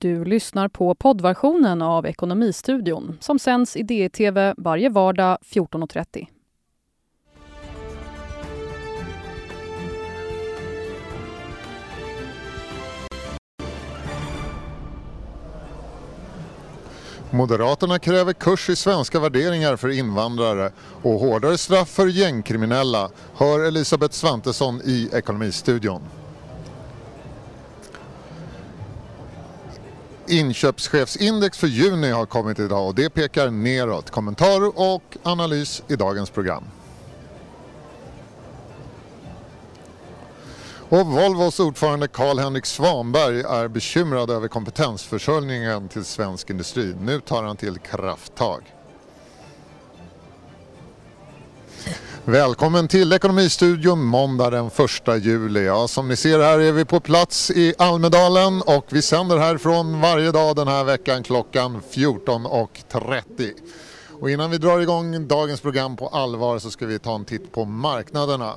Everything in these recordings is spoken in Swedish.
Du lyssnar på poddversionen av Ekonomistudion som sänds i DTV varje vardag 14.30. Moderaterna kräver kurs i svenska värderingar för invandrare och hårdare straff för gängkriminella, hör Elisabeth Svantesson i Ekonomistudion. Inköpschefsindex för juni har kommit idag och det pekar neråt. Kommentar och analys i dagens program. Och Volvos ordförande Carl-Henrik Svanberg är bekymrad över kompetensförsörjningen till svensk industri. Nu tar han till krafttag. Välkommen till Ekonomistudion måndag den 1 juli. Ja, som ni ser här är vi på plats i Almedalen och vi sänder härifrån varje dag den här veckan klockan 14.30. Och innan vi drar igång dagens program på allvar så ska vi ta en titt på marknaderna.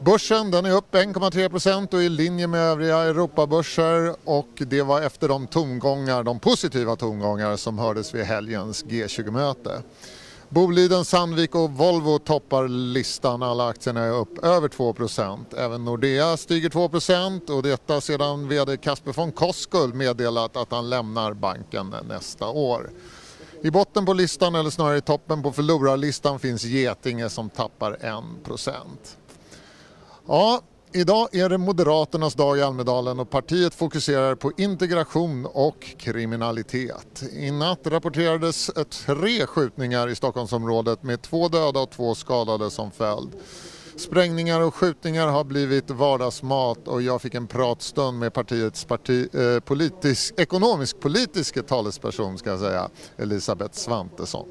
Börsen den är upp 1,3 procent och i linje med övriga Europabörser och det var efter de tongångar, de positiva tongångar som hördes vid helgens G20-möte. Boliden, Sandvik och Volvo toppar listan. Alla aktierna är upp över 2% Även Nordea stiger 2 och detta sedan VD Kasper von Koskull meddelat att han lämnar banken nästa år. I botten på listan, eller snarare i toppen på förlorarlistan, finns Getinge som tappar 1% Ja, Idag är det Moderaternas dag i Almedalen och partiet fokuserar på integration och kriminalitet. I natt rapporterades tre skjutningar i Stockholmsområdet med två döda och två skadade som följd. Sprängningar och skjutningar har blivit vardagsmat och jag fick en pratstund med partiets parti, eh, politisk, ekonomisk-politiska talesperson ska jag säga, Elisabeth Svantesson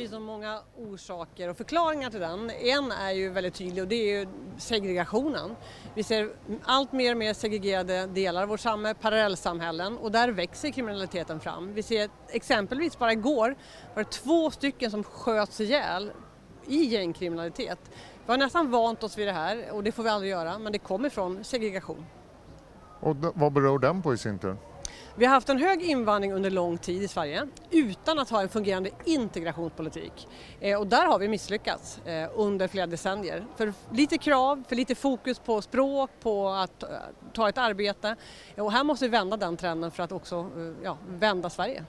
finns så många orsaker och förklaringar till den. En är ju väldigt tydlig och det är ju segregationen. Vi ser allt mer och mer segregerade delar av vårt samhälle, parallellsamhällen och där växer kriminaliteten fram. Vi ser exempelvis bara igår var det två stycken som sköts ihjäl i gängkriminalitet. Vi har nästan vant oss vid det här och det får vi aldrig göra men det kommer från segregation. Och vad beror den på i sin tur? Vi har haft en hög invandring under lång tid i Sverige utan att ha en fungerande integrationspolitik. Eh, och där har vi misslyckats eh, under flera decennier. För lite krav, för lite fokus på språk, på att eh, ta ett arbete. Och här måste vi vända den trenden för att också ja, vända Sverige.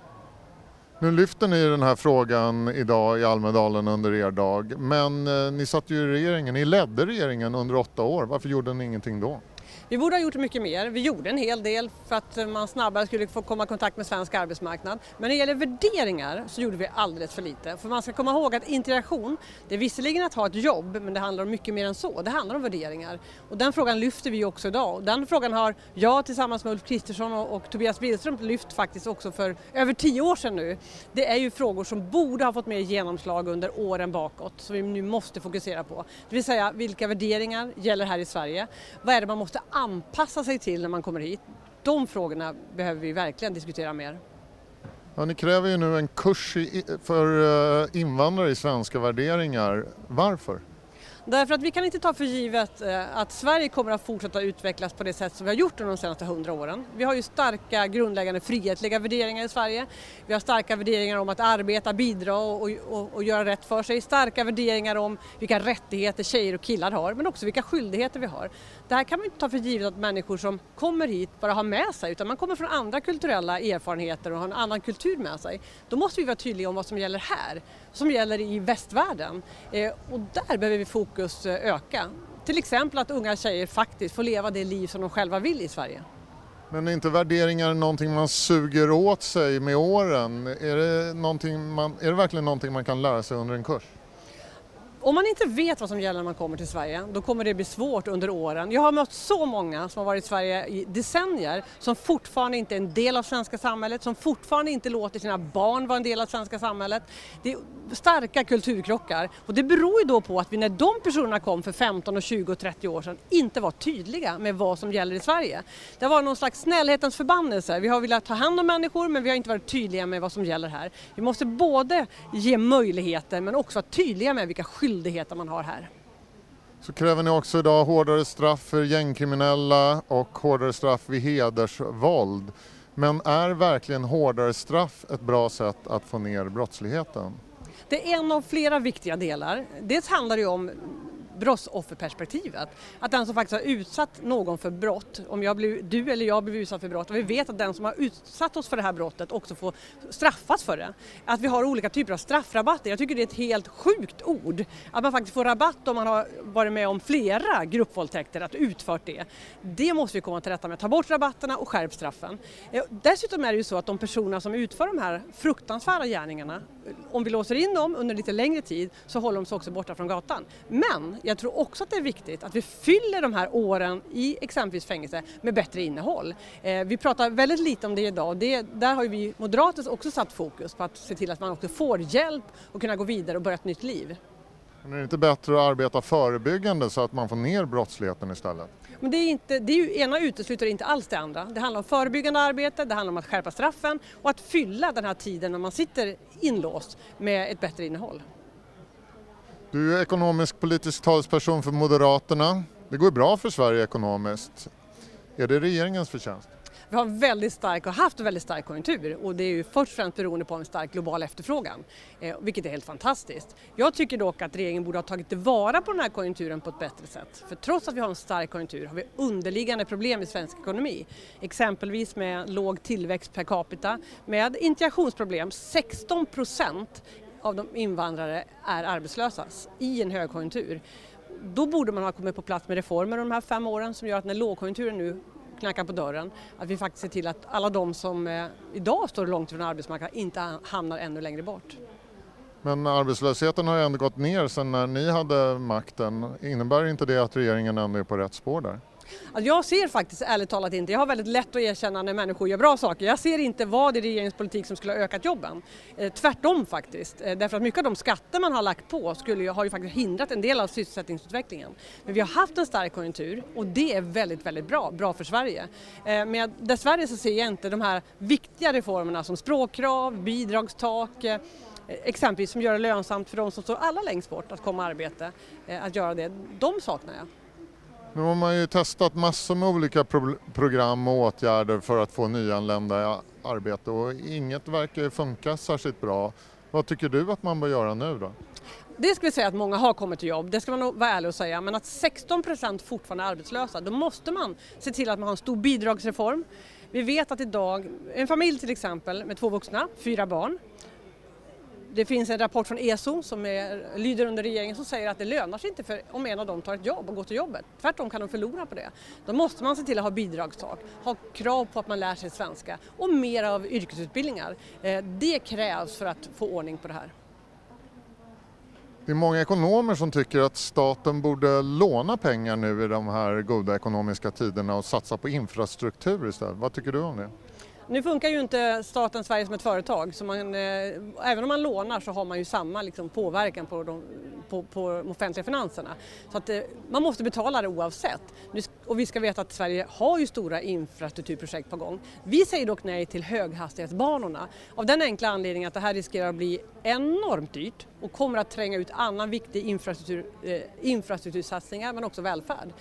Nu lyfter ni den här frågan idag i Almedalen under er dag, men ni satt ju i regeringen, ni ledde regeringen under åtta år. Varför gjorde ni ingenting då? Vi borde ha gjort mycket mer. Vi gjorde en hel del för att man snabbare skulle få komma i kontakt med svensk arbetsmarknad. Men när det gäller värderingar så gjorde vi alldeles för lite. För man ska komma ihåg att integration, det är visserligen att ha ett jobb men det handlar om mycket mer än så. Det handlar om värderingar. Och den frågan lyfter vi också idag. Den frågan har jag tillsammans med Ulf Kristersson och, och Tobias Billström lyft faktiskt också för över tio år sedan nu. Det är ju frågor som borde ha fått mer genomslag under åren bakåt som vi nu måste fokusera på. Det vill säga vilka värderingar gäller här i Sverige? Vad är det man måste anpassa sig till när man kommer hit. De frågorna behöver vi verkligen diskutera mer. Ja, ni kräver ju nu en kurs för eh, invandrare i svenska värderingar. Varför? Därför att vi kan inte ta för givet eh, att Sverige kommer att fortsätta utvecklas på det sätt som vi har gjort under de senaste hundra åren. Vi har ju starka grundläggande frihetliga värderingar i Sverige. Vi har starka värderingar om att arbeta, bidra och, och, och, göra rätt för sig. Starka värderingar om vilka rättigheter tjejer och killar har men också vilka skyldigheter vi har. Det här kan man inte ta för givet att människor som kommer hit bara har med sig utan man kommer från andra kulturella erfarenheter och har en annan kultur med sig. Då måste vi vara tydliga om vad som gäller här, som gäller i västvärlden. Eh, och där behöver vi fokus eh, öka. Till exempel att unga tjejer faktiskt får leva det liv som de själva vill i Sverige. Men är inte värderingar någonting man suger åt sig med åren? Är det, man, är det verkligen någonting man kan lära sig under en kurs? Om man inte vet vad som gäller när man kommer till Sverige, då kommer det bli svårt under åren. Jag har mött så många som har varit i Sverige i decennier som fortfarande inte är en del av svenska samhället, som fortfarande inte låter sina barn vara en del av svenska samhället. Det är starka kulturkrockar och det beror ju då på att vi när de personerna kom för 15, och 20 och 30 år sedan inte var tydliga med vad som gäller i Sverige. Det var någon slags snällhetens förbannelse. Vi har velat ta hand om människor men vi har inte varit tydliga med vad som gäller här. Vi måste både ge möjligheter men också vara tydliga med vilka skyldigheter skyldigheter man har här. Så kräver ni också idag hårdare straff för gängkriminella och hårdare straff vid hedersvåld. Men är verkligen hårdare straff ett bra sätt att få ner brottsligheten? Det är en av flera viktiga delar. Dels handlar det om brottsofferperspektivet. Att den som faktiskt har utsatt någon för brott, om jag blir, du eller jag blir utsatt för brott och vi vet att den som har utsatt oss för det här brottet också får straffas för det. Att vi har olika typer av straffrabatter, jag tycker det är ett helt sjukt ord. Att man faktiskt får rabatt om man har varit med om flera gruppvåldtäkter, att utfört det. Det måste vi komma till rätta med, ta bort rabatterna och skärp straffen. Eh, dessutom är det ju så att de personer som utför de här fruktansvärda gärningarna, om vi låser in dem under lite längre tid så håller de sig också borta från gatan. Men jag tror också att det är viktigt att vi fyller de här åren i exempelvis fängelse med bättre innehåll. Eh, vi pratar väldigt lite om det idag. Det, där har vi moderater också satt fokus på att se till att man också får hjälp och kunna gå vidare och börja ett nytt liv. Men är det inte bättre att arbeta förebyggande så att man får ner brottsligheten istället? Men det är inte, det är ju, ena utesluter inte alls det andra. Det handlar om förebyggande arbete, det handlar om att skärpa straffen och att fylla den här tiden när man sitter inlåst med ett bättre innehåll. Du är ekonomisk politisk talesperson för Moderaterna. Det går bra för Sverige ekonomiskt. Är det regeringens förtjänst? Vi har väldigt stark och haft väldigt stark konjunktur och det är ju först och främst beroende på en stark global efterfrågan, eh, vilket är helt fantastiskt. Jag tycker dock att regeringen borde ha tagit tillvara på den här konjunkturen på ett bättre sätt. För trots att vi har en stark konjunktur har vi underliggande problem i svensk ekonomi. Exempelvis med låg tillväxt per capita, med integrationsproblem. 16 procent av de invandrare är arbetslösa i en högkonjunktur. Då borde man ha kommit på plats med reformer de här fem åren som gör att när lågkonjunkturen nu knackar på dörren, att vi faktiskt ser till att alla de som eh, idag står långt från arbetsmarknaden inte hamnar ännu längre bort. Men arbetslösheten har ju ändå gått ner sedan när ni hade makten. Innebär inte det att regeringen ändå är på rätt spår där? Alltså jag ser faktiskt ärligt talat inte, jag har väldigt lätt att erkänna när människor gör bra saker. Jag ser inte vad i regeringens politik som skulle ha ökat jobben. Eh, tvärtom faktiskt, eh, därför att mycket av de skatter man har lagt på skulle ju, har ju faktiskt hindrat en del av sysselsättningsutvecklingen. Men vi har haft en stark konjunktur och det är väldigt, väldigt bra, bra för Sverige. Eh, men dessvärre så ser jag inte de här viktiga reformerna som språkkrav, bidragstak, eh, exempelvis som gör det lönsamt för de som står allra längst bort att komma i arbete, eh, att göra det. De saknar jag. Nu har man ju testat massor med olika pro program och åtgärder för att få nyanlända i arbete och inget verkar funka särskilt bra. Vad tycker du att man bör göra nu då? Det ska vi säga att många har kommit till jobb, det ska man nog vara ärlig och säga, men att 16 procent fortfarande är arbetslösa, då måste man se till att man har en stor bidragsreform. Vi vet att idag, en familj till exempel med två vuxna, fyra barn, det finns en rapport från ESO som är, lyder under regeringen som säger att det lönar sig inte för, om en av dem tar ett jobb och går till jobbet. Tvärtom kan de förlora på det. Då måste man se till att ha bidragstak, ha krav på att man lär sig svenska och mer av yrkesutbildningar. Eh, det krävs för att få ordning på det här. Det är många ekonomer som tycker att staten borde låna pengar nu i de här goda ekonomiska tiderna och satsa på infrastruktur istället. Vad tycker du om det? Nu funkar ju inte staten Sverige som ett företag så man, eh, även om man lånar så har man ju samma liksom, påverkan på de, på, på de offentliga finanserna. Så att, eh, man måste betala det oavsett. Nu, och vi ska veta att Sverige har ju stora infrastrukturprojekt på gång. Vi säger dock nej till höghastighetsbanorna av den enkla anledningen att det här riskerar att bli enormt dyrt och kommer att tränga ut annan viktig infrastruktur, eh, infrastruktursatsningar men också välfärd.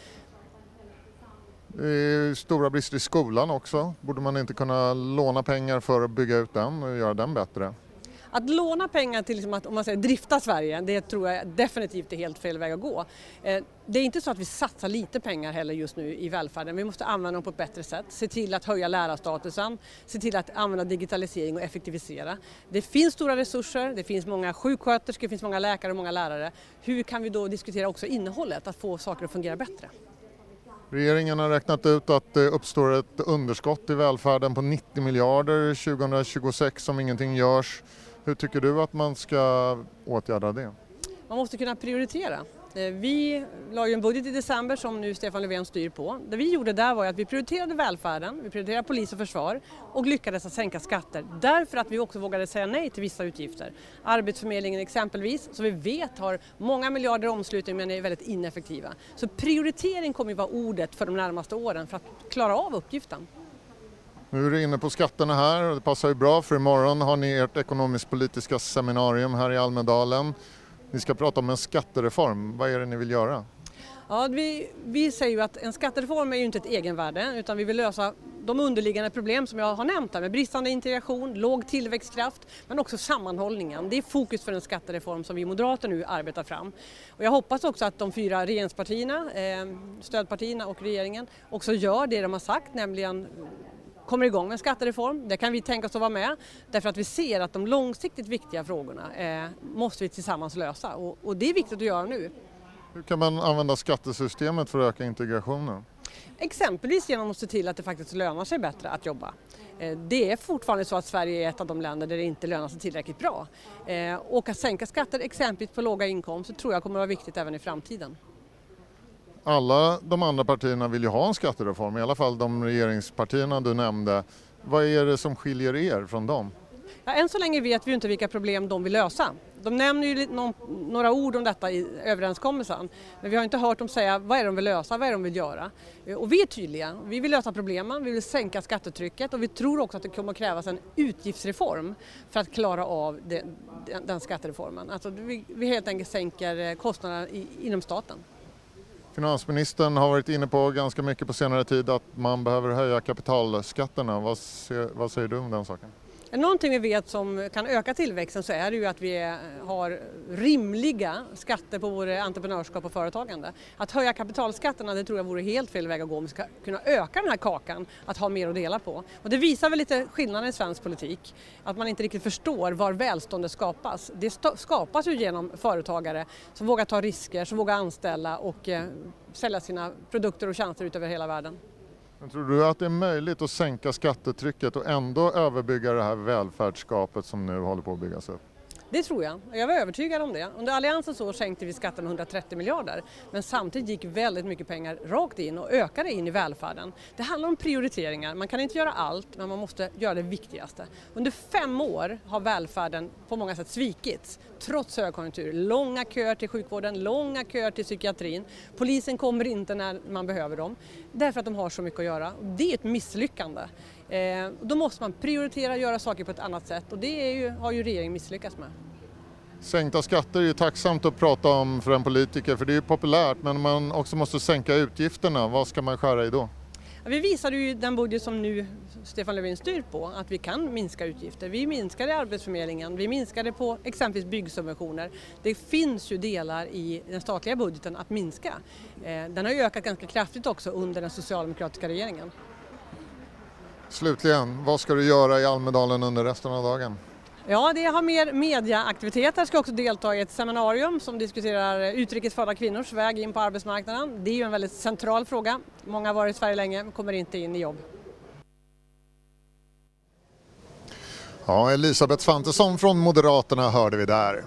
Det är stora brister i skolan också. Borde man inte kunna låna pengar för att bygga ut den och göra den bättre? Att låna pengar till liksom att, om man säger, drifta Sverige, det tror jag definitivt är helt fel väg att gå. Eh, det är inte så att vi satsar lite pengar heller just nu i välfärden. Vi måste använda dem på ett bättre sätt. Se till att höja lärarstatusen, se till att använda digitalisering och effektivisera. Det finns stora resurser, det finns många sjuksköterskor, det finns många läkare och många lärare. Hur kan vi då diskutera också innehållet, att få saker att fungera bättre? Regeringen har räknat ut att det uppstår ett underskott i välfärden på 90 miljarder 2026 om ingenting görs. Hur tycker du att man ska åtgärda det? Man måste kunna prioritera. Eh, vi la ju en budget i december som nu Stefan Löfven styr på. Det vi gjorde där var att vi prioriterade välfärden, vi prioriterade polis och försvar och lyckades att sänka skatter därför att vi också vågade säga nej till vissa utgifter. Arbetsförmedlingen exempelvis, som vi vet har många miljarder i omslutning men är väldigt ineffektiva. Så prioritering kommer ju vara ordet för de närmaste åren för att klara av uppgiften. Nu är du inne på skatterna här och det passar ju bra för imorgon har ni ert ekonomisk-politiska seminarium här i Almedalen. Ni ska prata om en skattereform. Vad är det ni vill göra? Ja, vi, vi säger ju att en skattereform är ju inte ett egenvärde utan vi vill lösa de underliggande problem som jag har nämnt här med bristande integration, låg tillväxtkraft men också sammanhållningen. Det är fokus för en skattereform som vi moderater nu arbetar fram. Och jag hoppas också att de fyra regeringspartierna, eh, stödpartierna och regeringen också gör det de har sagt, nämligen kommer igång med en skattereform. Det kan vi tänka oss att vara med därför att vi ser att de långsiktigt viktiga frågorna eh, måste vi tillsammans lösa och, och det är viktigt att göra nu. Hur kan man använda skattesystemet för att öka integrationen? Exempelvis genom att se till att det faktiskt lönar sig bättre att jobba. Eh, det är fortfarande så att Sverige är ett av de länder där det inte lönar sig tillräckligt bra. Eh, och att sänka skatter exempelvis på låga inkomster tror jag kommer att vara viktigt även i framtiden. Alla de andra partierna vill ju ha en skattereform, i alla fall de regeringspartierna du nämnde. Vad är det som skiljer er från dem? Ja, än så länge vet vi inte vilka problem de vill lösa. De nämner ju några ord om detta i överenskommelsen men vi har inte hört dem säga vad är de vill lösa, vad är de vill göra. Eh, och vi är tydliga, vi vill lösa problemen, vi vill sänka skattetrycket och vi tror också att det kommer att krävas en utgiftsreform för att klara av den, den skattereformen. Alltså vi, vi helt enkelt sänker eh, kostnaderna i, inom staten. Finansministern har varit inne på ganska mycket på senare tid att man behöver höja kapitalskatterna. Vad, se, vad säger du om den saken? Någonting vi vet som kan öka tillväxten så är det ju att vi har rimliga skatter på både entreprenörskap och företagande. Att höja kapitalskatterna det tror jag vore helt fel väg att gå om vi ska kunna öka den här kakan, att ha mer att dela på. Och det visar väl lite skillnaden i svensk politik, att man inte riktigt förstår var välståndet skapas. Det skapas ju genom företagare som vågar ta risker, som vågar anställa och eh, sälja sina produkter och tjänster ut över hela världen. Men tror du att det är möjligt att sänka skattetrycket och ändå överbygga det här välfärdsskapet som nu håller på att byggas upp? Det tror jag. Jag var övertygad om det. Under Alliansens år sänkte vi skatten med 130 miljarder men samtidigt gick väldigt mycket pengar rakt in och ökade in i välfärden. Det handlar om prioriteringar. Man kan inte göra allt men man måste göra det viktigaste. Under fem år har välfärden på många sätt svikits trots högkonjunktur. Långa köer till sjukvården, långa köer till psykiatrin. Polisen kommer inte när man behöver dem därför att de har så mycket att göra. Det är ett misslyckande. Eh, då måste man prioritera och göra saker på ett annat sätt och det ju, har ju regeringen misslyckats med. Sänkta skatter är ju tacksamt att prata om för en politiker för det är ju populärt men man också måste sänka utgifterna. Vad ska man skära i då? Vi visade ju den budget som nu Stefan Löfven styr på att vi kan minska utgifter. Vi minskade Arbetsförmedlingen, vi minskade på exempelvis byggsubventioner. Det finns ju delar i den statliga budgeten att minska. Eh, den har ju ökat ganska kraftigt också under den socialdemokratiska regeringen. Slutligen, vad ska du göra i Almedalen under resten av dagen? Ja, det har mer mediaaktiviteter. Jag ska också delta i ett seminarium som diskuterar utrikes födda kvinnors väg in på arbetsmarknaden. Det är ju en väldigt central fråga. Många har varit i Sverige länge men kommer inte in i jobb. Ja, Elisabeth Svantesson från Moderaterna hörde vi där.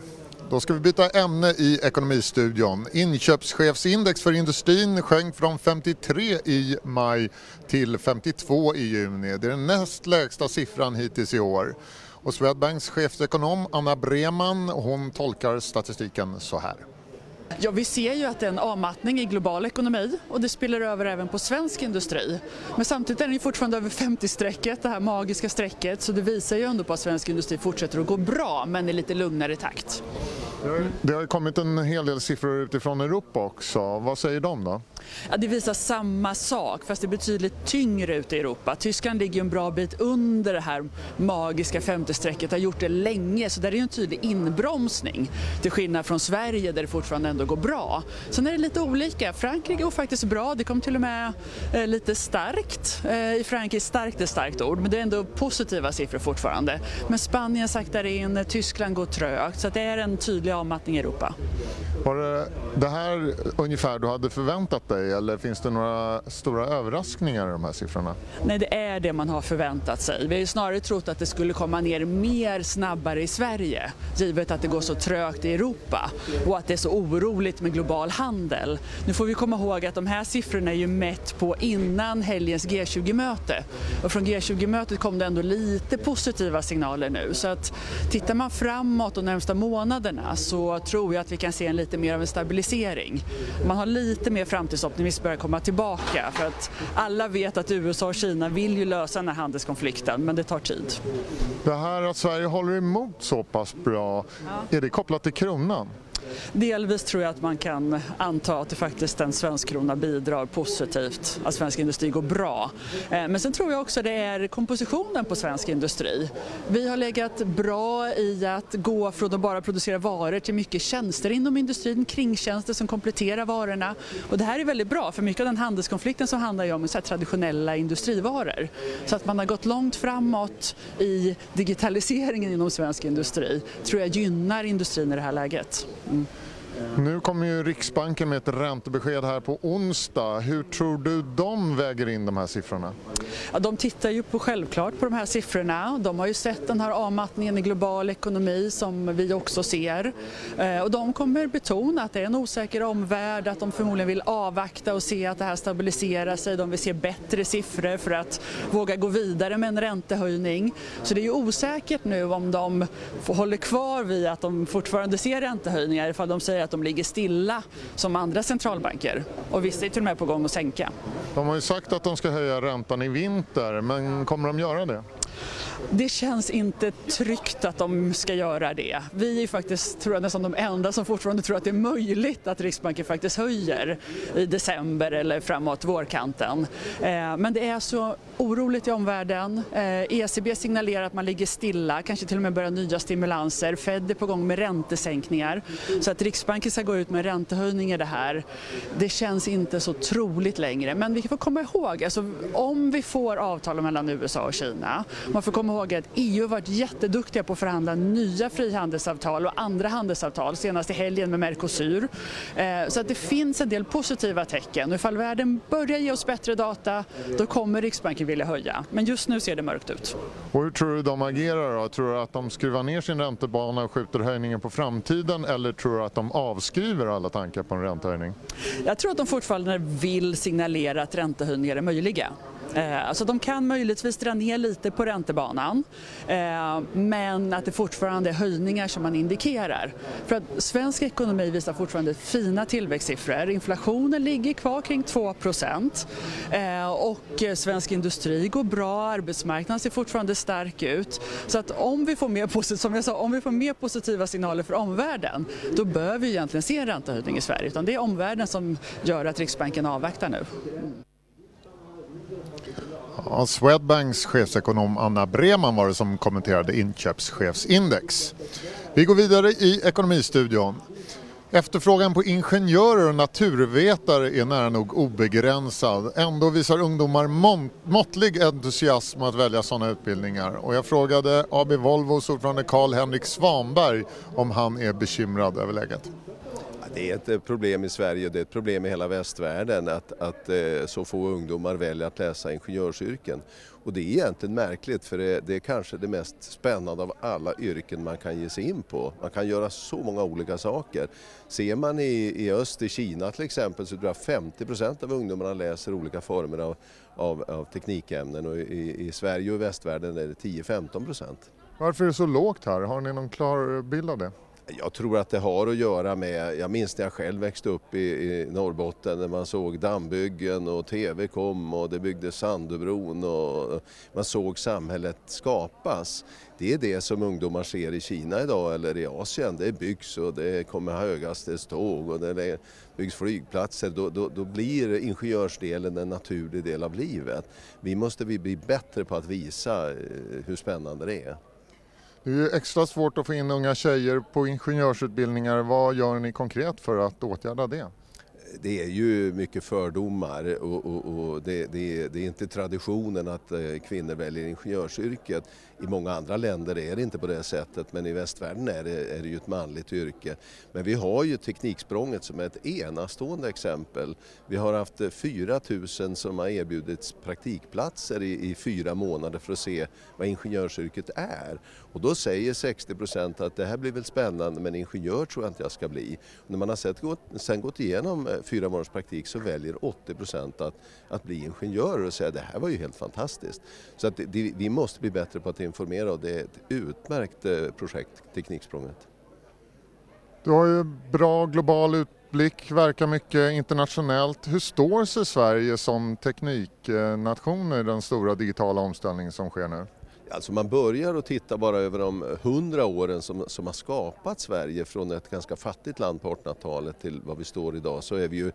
Då ska vi byta ämne i Ekonomistudion. Inköpschefsindex för industrin sjönk från 53 i maj till 52 i juni. Det är den näst lägsta siffran hittills i år. Och Swedbanks chefsekonom Anna Breman hon tolkar statistiken så här. Ja, vi ser ju att det är en avmattning i global ekonomi och det spiller över även på svensk industri. Men samtidigt är den ju fortfarande över 50-strecket, det här magiska strecket, så det visar ju ändå på att svensk industri fortsätter att gå bra men i lite lugnare takt. Det har kommit en hel del siffror utifrån Europa också. Vad säger de då? Ja, det visar samma sak fast det är betydligt tyngre ute i Europa. Tyskland ligger en bra bit under det här magiska 50-strecket, har gjort det länge så där är det en tydlig inbromsning. Till skillnad från Sverige där det fortfarande ändå går bra. Sen är det lite olika. Frankrike går faktiskt bra, det kom till och med eh, lite starkt. Eh, I Frankrike, starkt är ett starkt ord, men det är ändå positiva siffror fortfarande. Men Spanien saktar in, Tyskland går trögt så det är en tydlig avmattning i Europa. Var det det här ungefär du hade förväntat dig eller finns det några stora överraskningar i de här siffrorna? Nej, det är det man har förväntat sig. Vi har ju snarare trott att det skulle komma ner mer snabbare i Sverige givet att det går så trögt i Europa och att det är så oroligt med global handel. Nu får vi komma ihåg att de här siffrorna är ju mätt på innan helgens G20-möte och från G20-mötet kom det ändå lite positiva signaler nu så att tittar man framåt de närmsta månaderna så tror jag att vi kan se en lite mer av en stabilisering. Man har lite mer framtidsoptimism börjar komma tillbaka för att alla vet att USA och Kina vill ju lösa den här handelskonflikten men det tar tid. Det här att Sverige håller emot så pass bra, ja. är det kopplat till kronan? Delvis tror jag att man kan anta att det faktiskt en svensk krona bidrar positivt, att svensk industri går bra. Eh, men sen tror jag också det är kompositionen på svensk industri. Vi har legat bra i att gå från att bara producera varor till mycket tjänster inom industrin, kringtjänster som kompletterar varorna. Och det här är väldigt bra för mycket av den handelskonflikten som handlar ju om så traditionella industrivaror. Så att man har gått långt framåt i digitaliseringen inom svensk industri tror jag gynnar industrin i det här läget. Mm. Eh. Nu kommer ju Riksbanken med ett räntebesked här på onsdag. Hur tror du de väger in de här siffrorna? Ja, de tittar ju på, självklart på de här siffrorna. De har ju sett den här avmattningen i global ekonomi som vi också ser. Eh, och de kommer betona att det är en osäker omvärld, att de förmodligen vill avvakta och se att det här stabiliserar sig. De vill se bättre siffror för att våga gå vidare med en räntehöjning. Så det är ju osäkert nu om de håller kvar vid att de fortfarande ser räntehöjningar ifall de säger att de ligger stilla som andra centralbanker. Och vissa är till och med på gång att sänka. De har ju sagt att de ska höja räntan i vinter, men kommer de göra det? Det känns inte tryggt att de ska göra det. Vi är faktiskt tror jag, nästan de enda som fortfarande tror att det är möjligt att Riksbanken faktiskt höjer i december eller framåt vårkanten. Eh, men det är så oroligt i omvärlden. Eh, ECB signalerar att man ligger stilla, kanske till och med börjar nya stimulanser. Fed är på gång med räntesänkningar. Så att Riksbanken ska gå ut med räntehöjning i det här, det känns inte så troligt längre. Men vi får komma ihåg, alltså, om vi får avtal mellan USA och Kina, man får komma ihåg att EU har varit jätteduktiga på att förhandla nya frihandelsavtal och andra handelsavtal, senast i helgen med Mercosur. Eh, så att det finns en del positiva tecken och ifall världen börjar ge oss bättre data, då kommer Riksbanken Riksbanken ville höja. Men just nu ser det mörkt ut. Och hur tror du de agerar då? Tror du att de skruvar ner sin räntebana och skjuter höjningen på framtiden eller tror du att de avskriver alla tankar på en räntehöjning? Jag tror att de fortfarande vill signalera att räntehöjningar är möjliga. Så de kan möjligtvis dra ner lite på räntebanan eh, men att det fortfarande är höjningar som man indikerar. För att svensk ekonomi visar fortfarande fina tillväxtsiffror. Inflationen ligger kvar kring 2 eh, och svensk industri går bra, arbetsmarknaden ser fortfarande stark ut. Så att om vi får mer, som jag sa, om vi får mer positiva signaler för omvärlden då bör vi egentligen se en räntehöjning i Sverige. Utan det är omvärlden som gör att Riksbanken avvaktar nu. Ja, Swedbanks chefsekonom Anna Breman var det som kommenterade inköpschefsindex. Vi går vidare i Ekonomistudion. Efterfrågan på ingenjörer och naturvetare är nära nog obegränsad. Ändå visar ungdomar måttlig entusiasm att välja sådana utbildningar. Och jag frågade AB Volvos ordförande Karl-Henrik Svanberg om han är bekymrad över läget. Det är ett eh, problem i Sverige och det är ett problem i hela västvärlden att, att eh, så få ungdomar väljer att läsa ingenjörsyrken. Och det är egentligen märkligt för det, det, är kanske det mest spännande av alla yrken man kan ge sig in på. Man kan göra så många olika saker. Ser man i, i öst, i Kina till exempel, så tror jag 50 procent av ungdomarna läser olika former av, av, av teknikämnen och i, i Sverige och i västvärlden är det 10-15 procent. Varför är det så lågt här? Har ni någon klar bild av det? Jag tror att det har att göra med, jag minns när jag själv växte upp i, i Norrbotten när man såg dammbyggen och TV kom och det byggdes Sandöbron och man såg samhället skapas. Det är det som ungdomar ser i Kina idag eller i Asien. Det byggs och det kommer höghastighetståg och det byggs flygplatser. Då, då, då, blir ingenjörsdelen en naturlig del av livet. Vi måste bli bättre på att visa eh, hur spännande det är. Det är ju extra svårt att få in unga tjejer på ingenjörsutbildningar. Vad gör ni konkret för att åtgärda det? Det är ju mycket fördomar och, och, och det, det, det, är inte traditionen att eh, kvinnor väljer ingenjörsyrket. I många andra länder är det inte på det sättet men i västvärlden är det, är det ju ett manligt yrke. Men vi har ju Tekniksprånget som är ett enastående exempel. Vi har haft eh, 4 000 som har erbjudits praktikplatser i, i fyra månader för att se vad ingenjörsyrket är. Och då säger 60 procent att det här blir väl spännande men ingenjör tror jag inte jag ska bli. Och när man har sett, sen gått igenom eh, fyra månaders praktik så väljer 80 procent att, att bli ingenjörer och säga det här var ju helt fantastiskt. Så att det, vi måste bli bättre på att informera och det är ett utmärkt eh, projekt, Tekniksprånget. Du har ju bra global utblick, verkar mycket internationellt. Hur står sig Sverige som tekniknation i den stora digitala omställning som sker nu? Alltså man börjar att titta bara över de hundra åren som, som har skapat Sverige från ett ganska fattigt land på 1800-talet till vad vi står idag så är vi ju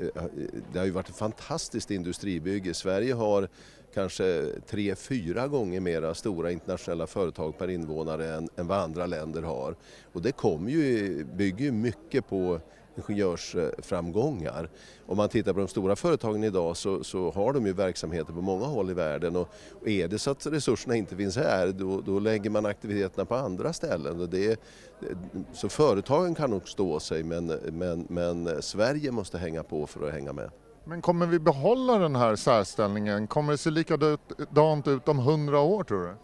eh, det har ju varit ett fantastiskt industribygge. Sverige har kanske tre, fyra gånger mera stora internationella företag per invånare än, än vad andra länder har. Och det kommer ju, bygger ju mycket på ingenjörsframgångar. Om man tittar på de stora företagen idag så, så har de ju verksamheter på många håll i världen och, och är det så att resurserna inte finns här då, då lägger man aktiviteterna på andra ställen. Och det, så företagen kan nog stå sig men, men, men Sverige måste hänga på för att hänga med. Men kommer vi behålla den här särställningen? Kommer det se likadant ut om hundra år tror du?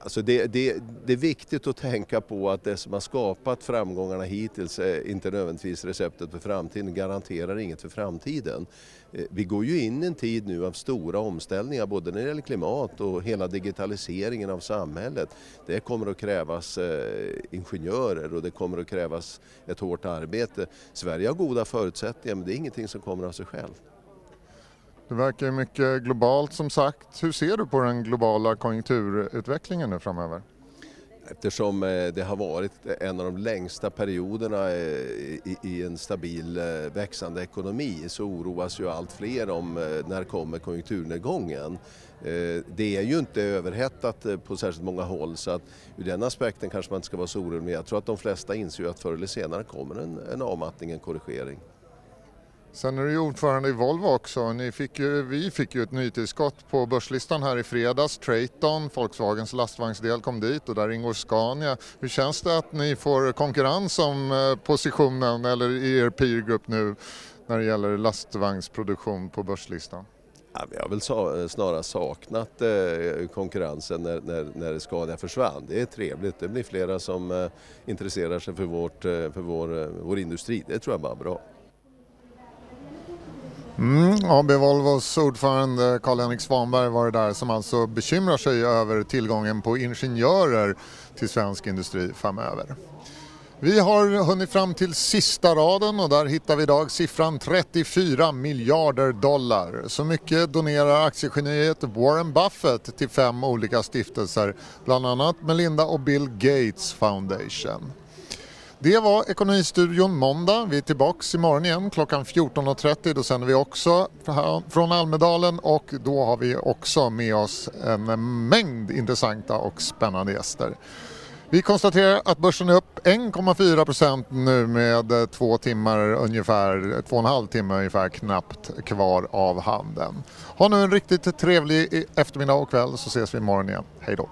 Alltså det, det, det, är viktigt att tänka på att det som har skapat framgångarna hittills är inte nödvändigtvis receptet för framtiden, garanterar inget för framtiden. Eh, vi går ju in i en tid nu av stora omställningar både när det gäller klimat och hela digitaliseringen av samhället. Det kommer att krävas eh, ingenjörer och det kommer att krävas ett hårt arbete. Sverige har goda förutsättningar men det är ingenting som kommer av sig självt. Det verkar mycket globalt som sagt. Hur ser du på den globala konjunkturutvecklingen nu framöver? Eftersom eh, det har varit en av de längsta perioderna eh, i en stabil eh, växande ekonomi så oroas ju allt fler om när kommer konjunkturnedgången. Det är ju inte överhettat på särskilt många håll så att ur den aspekten kanske man inte ska vara så orolig men jag tror att de flesta inser att förr eller senare kommer en, en avmattning, en korrigering. Sen är du ordförande i Volvo också. Ni fick ju, vi fick ju ett nytillskott på börslistan här i fredags. Traton, Volkswagens lastvagnsdel kom dit och där ingår Scania. Hur känns det att ni får konkurrens om eh, positionen eller i er peergrupp nu när det gäller lastvagnsproduktion på börslistan? Ja, vi har väl eh, snarare saknat eh, konkurrensen när, när, när Scania försvann. Det är trevligt, det blir flera som eh, intresserar sig för, vårt, eh, för vår, vår industri. Det tror jag bara är bra. Mm, AB Volvos ordförande Karl-Henrik Svanberg var det där som alltså bekymrar sig över tillgången på ingenjörer till svensk industri framöver. Vi har hunnit fram till sista raden och där hittar vi idag siffran 34 miljarder dollar. Så mycket donerar aktiegeniet Warren Buffett till fem olika stiftelser, bland annat Melinda och Bill Gates Foundation. Det var Ekonomistudion måndag. Vi är tillbaka imorgon igen klockan 14.30. Då sänder vi också från Almedalen och då har vi också med oss en mängd intressanta och spännande gäster. Vi konstaterar att börsen är upp 1,4% nu med två timmar ungefär, två och en halv timme ungefär knappt kvar av handeln. Ha nu en riktigt trevlig eftermiddag och kväll så ses vi imorgon igen. Hej då!